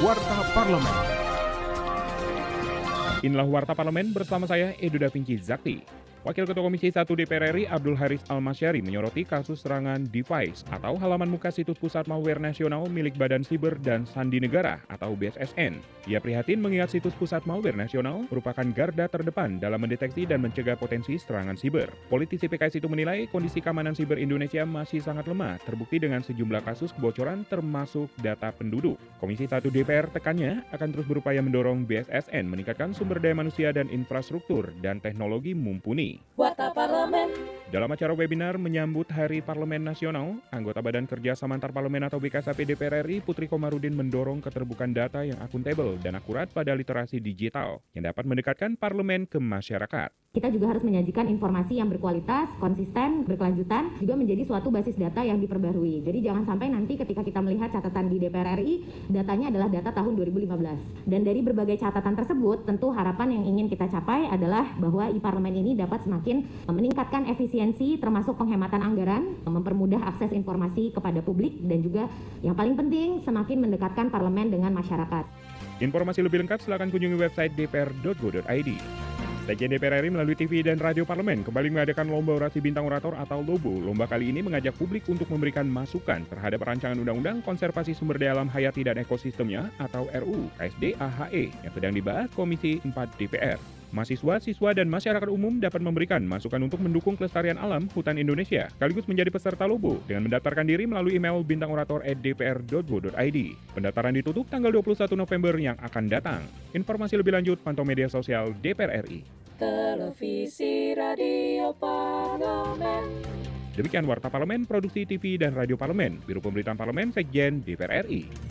Warta Parlemen. Inilah Warta Parlemen bersama saya Edo Da Vinci Zakti. Wakil Ketua Komisi 1 DPR RI Abdul Haris Almasyari menyoroti kasus serangan device atau halaman muka situs Pusat Malware Nasional milik Badan Siber dan Sandi Negara atau BSSN. Ia prihatin mengingat situs Pusat Malware Nasional merupakan garda terdepan dalam mendeteksi dan mencegah potensi serangan siber. Politisi PKS itu menilai kondisi keamanan siber Indonesia masih sangat lemah, terbukti dengan sejumlah kasus kebocoran termasuk data penduduk. Komisi 1 DPR tekannya akan terus berupaya mendorong BSSN meningkatkan sumber daya manusia dan infrastruktur dan teknologi mumpuni. Parlemen. Dalam acara webinar menyambut Hari Parlemen Nasional, anggota Badan Kerja Samantar Parlemen atau BKSAP DPR RI Putri Komarudin mendorong keterbukaan data yang akuntabel dan akurat pada literasi digital yang dapat mendekatkan parlemen ke masyarakat. Kita juga harus menyajikan informasi yang berkualitas, konsisten, berkelanjutan, juga menjadi suatu basis data yang diperbarui. Jadi jangan sampai nanti ketika kita melihat catatan di DPR RI, datanya adalah data tahun 2015. Dan dari berbagai catatan tersebut, tentu harapan yang ingin kita capai adalah bahwa e-parlemen ini dapat semakin meningkatkan efisiensi termasuk penghematan anggaran, mempermudah akses informasi kepada publik, dan juga yang paling penting semakin mendekatkan parlemen dengan masyarakat. Informasi lebih lengkap silakan kunjungi website dpr.go.id. Sekjen DPR RI melalui TV dan Radio Parlemen kembali mengadakan Lomba Orasi Bintang Orator atau LOBO. Lomba kali ini mengajak publik untuk memberikan masukan terhadap rancangan Undang-Undang Konservasi Sumber Daya Alam Hayati dan Ekosistemnya atau RUU KSD AHE yang sedang dibahas Komisi 4 DPR. Mahasiswa, siswa, dan masyarakat umum dapat memberikan masukan untuk mendukung kelestarian alam hutan Indonesia, sekaligus menjadi peserta Lobo dengan mendaftarkan diri melalui email bintangorator@dpr.go.id. Pendaftaran ditutup tanggal 21 November yang akan datang. Informasi lebih lanjut pantau media sosial DPR RI. Televisi Radio Parlemen. Demikian Warta Parlemen, Produksi TV dan Radio Parlemen, Biro Pemberitaan Parlemen, Sekjen DPR RI.